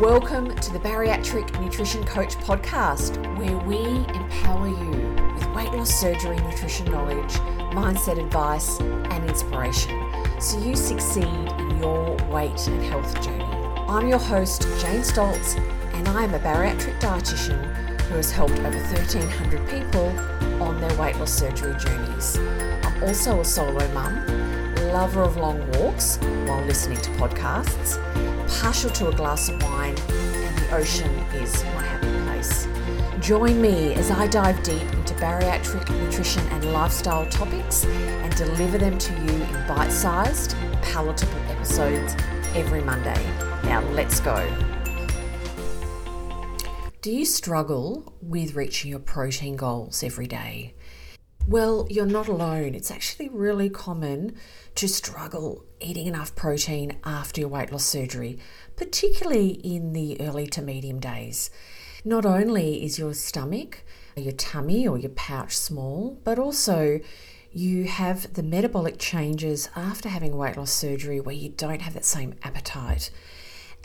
Welcome to the Bariatric Nutrition Coach podcast, where we empower you with weight loss surgery, nutrition knowledge, mindset advice, and inspiration so you succeed in your weight and health journey. I'm your host, Jane Stoltz, and I am a bariatric dietitian who has helped over 1,300 people on their weight loss surgery journeys. I'm also a solo mum, lover of long walks while listening to podcasts partial to a glass of wine, and the ocean is my happy place. Join me as I dive deep into bariatric nutrition and lifestyle topics and deliver them to you in bite sized, palatable episodes every Monday. Now, let's go. Do you struggle with reaching your protein goals every day? Well, you're not alone. It's actually really common to struggle eating enough protein after your weight loss surgery, particularly in the early to medium days. Not only is your stomach, your tummy, or your pouch small, but also you have the metabolic changes after having weight loss surgery where you don't have that same appetite.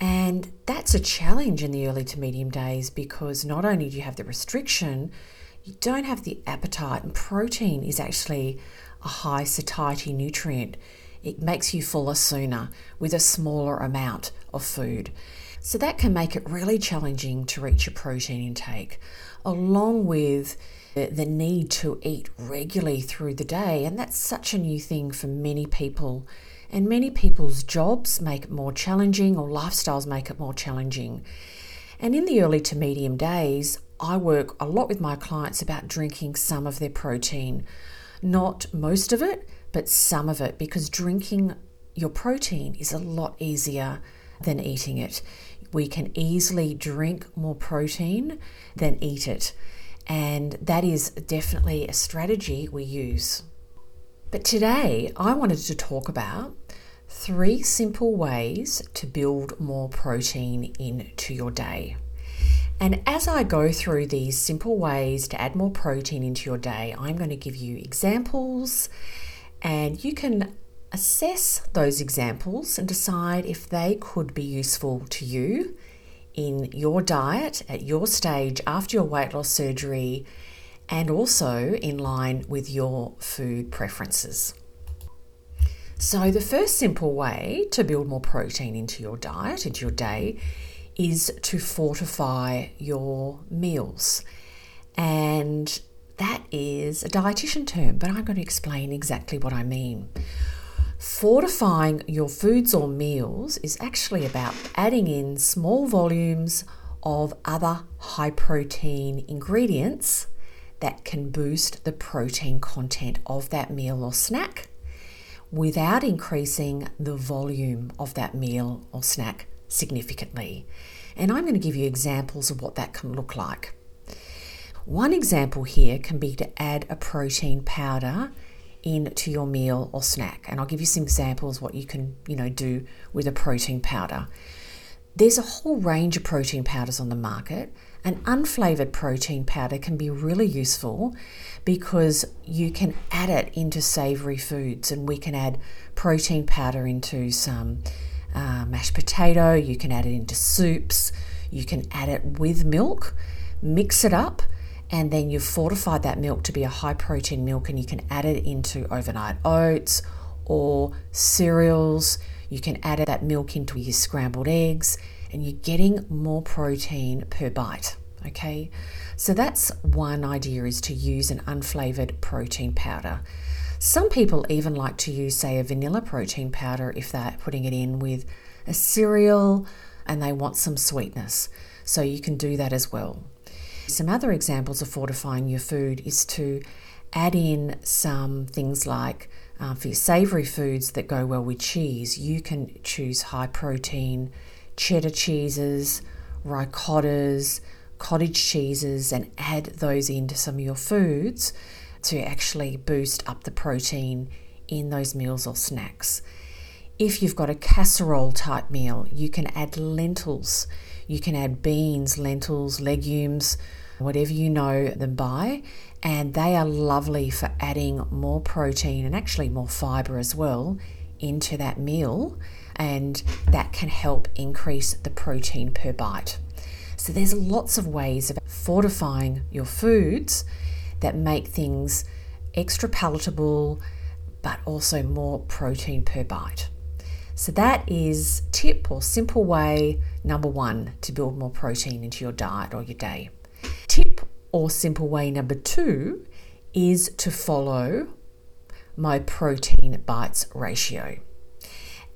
And that's a challenge in the early to medium days because not only do you have the restriction, you don't have the appetite, and protein is actually a high satiety nutrient. It makes you fuller sooner with a smaller amount of food. So that can make it really challenging to reach your protein intake, along with the need to eat regularly through the day. And that's such a new thing for many people. And many people's jobs make it more challenging, or lifestyles make it more challenging. And in the early to medium days, I work a lot with my clients about drinking some of their protein. Not most of it, but some of it, because drinking your protein is a lot easier than eating it. We can easily drink more protein than eat it. And that is definitely a strategy we use. But today, I wanted to talk about three simple ways to build more protein into your day. And as I go through these simple ways to add more protein into your day, I'm going to give you examples and you can assess those examples and decide if they could be useful to you in your diet at your stage after your weight loss surgery and also in line with your food preferences. So, the first simple way to build more protein into your diet, into your day, is to fortify your meals. And that is a dietitian term, but I'm going to explain exactly what I mean. Fortifying your foods or meals is actually about adding in small volumes of other high protein ingredients that can boost the protein content of that meal or snack without increasing the volume of that meal or snack significantly. And I'm going to give you examples of what that can look like. One example here can be to add a protein powder into your meal or snack. And I'll give you some examples what you can, you know, do with a protein powder. There's a whole range of protein powders on the market. An unflavored protein powder can be really useful because you can add it into savory foods and we can add protein powder into some uh, mashed potato, you can add it into soups, you can add it with milk, mix it up, and then you've fortified that milk to be a high protein milk, and you can add it into overnight oats or cereals. You can add that milk into your scrambled eggs, and you're getting more protein per bite. Okay, so that's one idea is to use an unflavored protein powder. Some people even like to use, say, a vanilla protein powder if they're putting it in with a cereal and they want some sweetness. So you can do that as well. Some other examples of fortifying your food is to add in some things like uh, for your savoury foods that go well with cheese, you can choose high protein cheddar cheeses, ricottas, cottage cheeses, and add those into some of your foods to actually boost up the protein in those meals or snacks. If you've got a casserole type meal, you can add lentils, you can add beans, lentils, legumes, whatever you know them by, and they are lovely for adding more protein and actually more fiber as well into that meal and that can help increase the protein per bite. So, there's lots of ways of fortifying your foods that make things extra palatable but also more protein per bite. So, that is tip or simple way number one to build more protein into your diet or your day. Tip or simple way number two is to follow my protein bites ratio.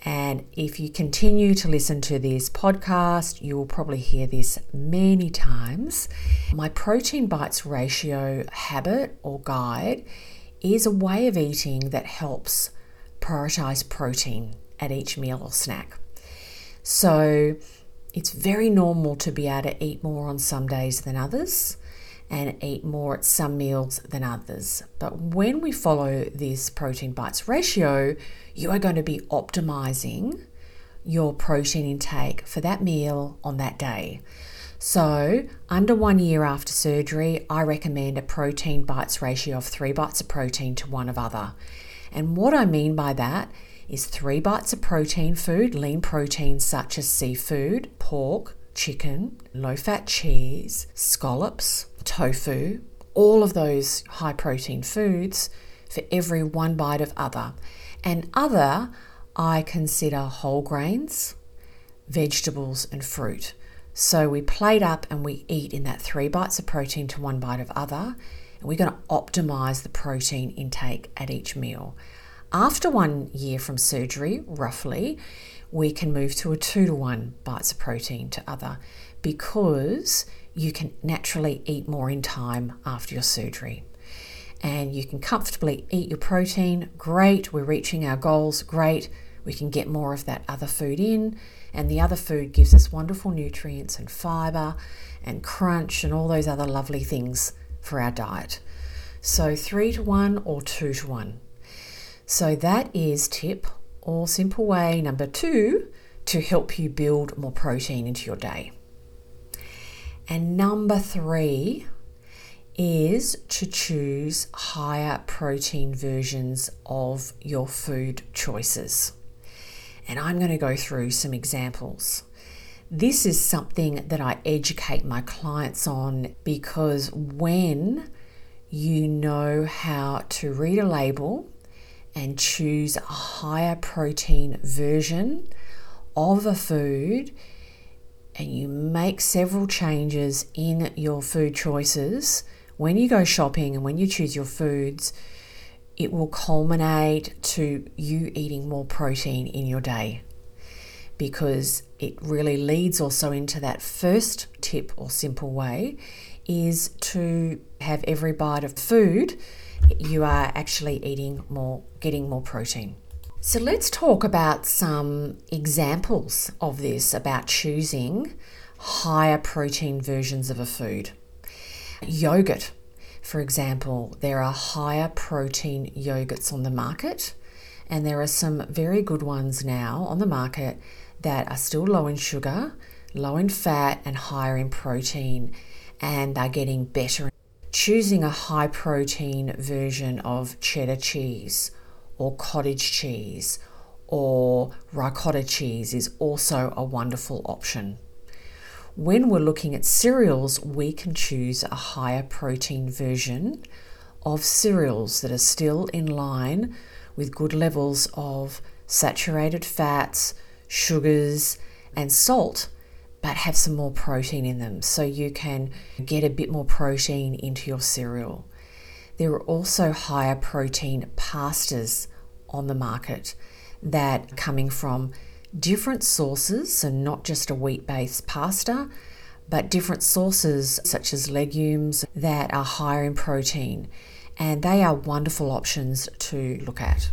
And if you continue to listen to this podcast, you will probably hear this many times. My protein bites ratio habit or guide is a way of eating that helps prioritize protein at each meal or snack. So it's very normal to be able to eat more on some days than others and eat more at some meals than others. But when we follow this protein bites ratio, you are going to be optimizing your protein intake for that meal on that day. So, under one year after surgery, I recommend a protein bites ratio of three bites of protein to one of other. And what I mean by that is three bites of protein food, lean protein such as seafood, pork, chicken, low fat cheese, scallops, tofu, all of those high protein foods for every one bite of other. And other, I consider whole grains, vegetables, and fruit. So we plate up and we eat in that three bites of protein to one bite of other. And we're going to optimize the protein intake at each meal. After one year from surgery, roughly, we can move to a two to one bites of protein to other because you can naturally eat more in time after your surgery. And you can comfortably eat your protein. Great, we're reaching our goals. Great, we can get more of that other food in. And the other food gives us wonderful nutrients and fiber and crunch and all those other lovely things for our diet. So, three to one or two to one. So, that is tip or simple way number two to help you build more protein into your day. And number three is to choose higher protein versions of your food choices. And I'm going to go through some examples. This is something that I educate my clients on because when you know how to read a label and choose a higher protein version of a food, and you make several changes in your food choices, when you go shopping and when you choose your foods, it will culminate to you eating more protein in your day because it really leads also into that first tip or simple way is to have every bite of food you are actually eating more getting more protein so let's talk about some examples of this about choosing higher protein versions of a food. Yogurt, for example, there are higher protein yogurts on the market, and there are some very good ones now on the market that are still low in sugar, low in fat, and higher in protein, and are getting better. Choosing a high protein version of cheddar cheese or cottage cheese or ricotta cheese is also a wonderful option. When we're looking at cereals, we can choose a higher protein version of cereals that are still in line with good levels of saturated fats, sugars, and salt, but have some more protein in them so you can get a bit more protein into your cereal. There are also higher protein pastas on the market that coming from different sources, so not just a wheat based pasta, but different sources such as legumes that are higher in protein, and they are wonderful options to look at.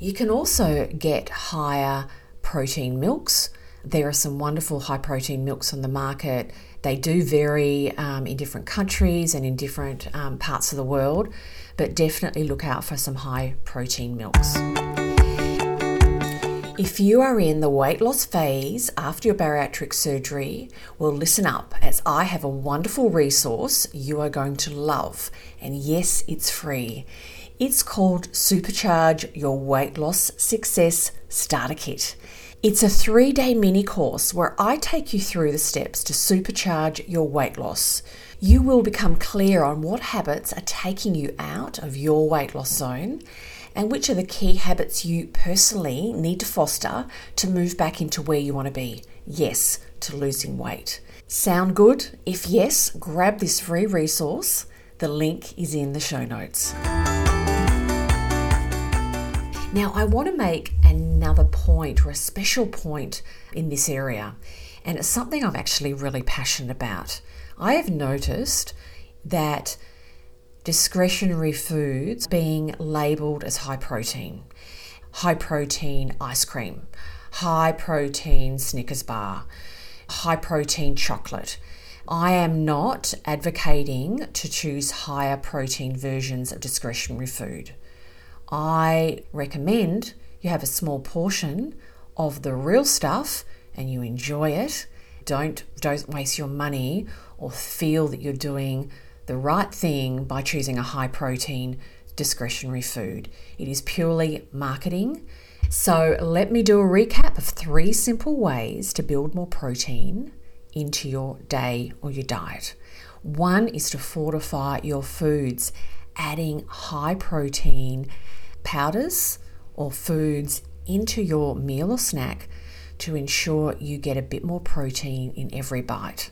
You can also get higher protein milks. There are some wonderful high protein milks on the market they do vary um, in different countries and in different um, parts of the world, but definitely look out for some high protein milks. If you are in the weight loss phase after your bariatric surgery, well, listen up as I have a wonderful resource you are going to love. And yes, it's free. It's called Supercharge Your Weight Loss Success Starter Kit. It's a three day mini course where I take you through the steps to supercharge your weight loss. You will become clear on what habits are taking you out of your weight loss zone and which are the key habits you personally need to foster to move back into where you want to be. Yes, to losing weight. Sound good? If yes, grab this free resource. The link is in the show notes. Now, I want to make another point or a special point in this area, and it's something I'm actually really passionate about. I have noticed that discretionary foods being labeled as high protein, high protein ice cream, high protein Snickers bar, high protein chocolate. I am not advocating to choose higher protein versions of discretionary food. I recommend you have a small portion of the real stuff and you enjoy it. Don't don't waste your money or feel that you're doing the right thing by choosing a high protein discretionary food. It is purely marketing. So, let me do a recap of three simple ways to build more protein into your day or your diet. One is to fortify your foods, adding high protein powders or foods into your meal or snack to ensure you get a bit more protein in every bite.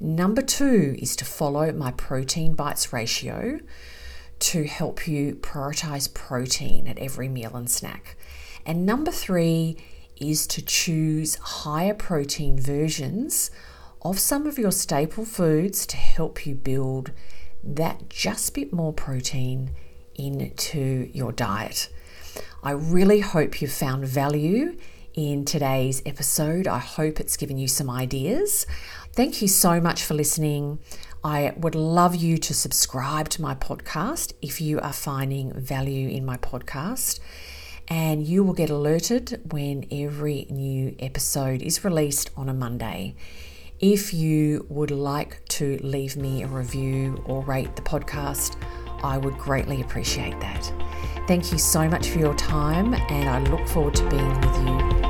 Number two is to follow my protein bites ratio to help you prioritize protein at every meal and snack. And number three is to choose higher protein versions of some of your staple foods to help you build that just bit more protein into your diet. I really hope you've found value in today's episode. I hope it's given you some ideas. Thank you so much for listening. I would love you to subscribe to my podcast if you are finding value in my podcast. And you will get alerted when every new episode is released on a Monday. If you would like to leave me a review or rate the podcast, I would greatly appreciate that. Thank you so much for your time, and I look forward to being with you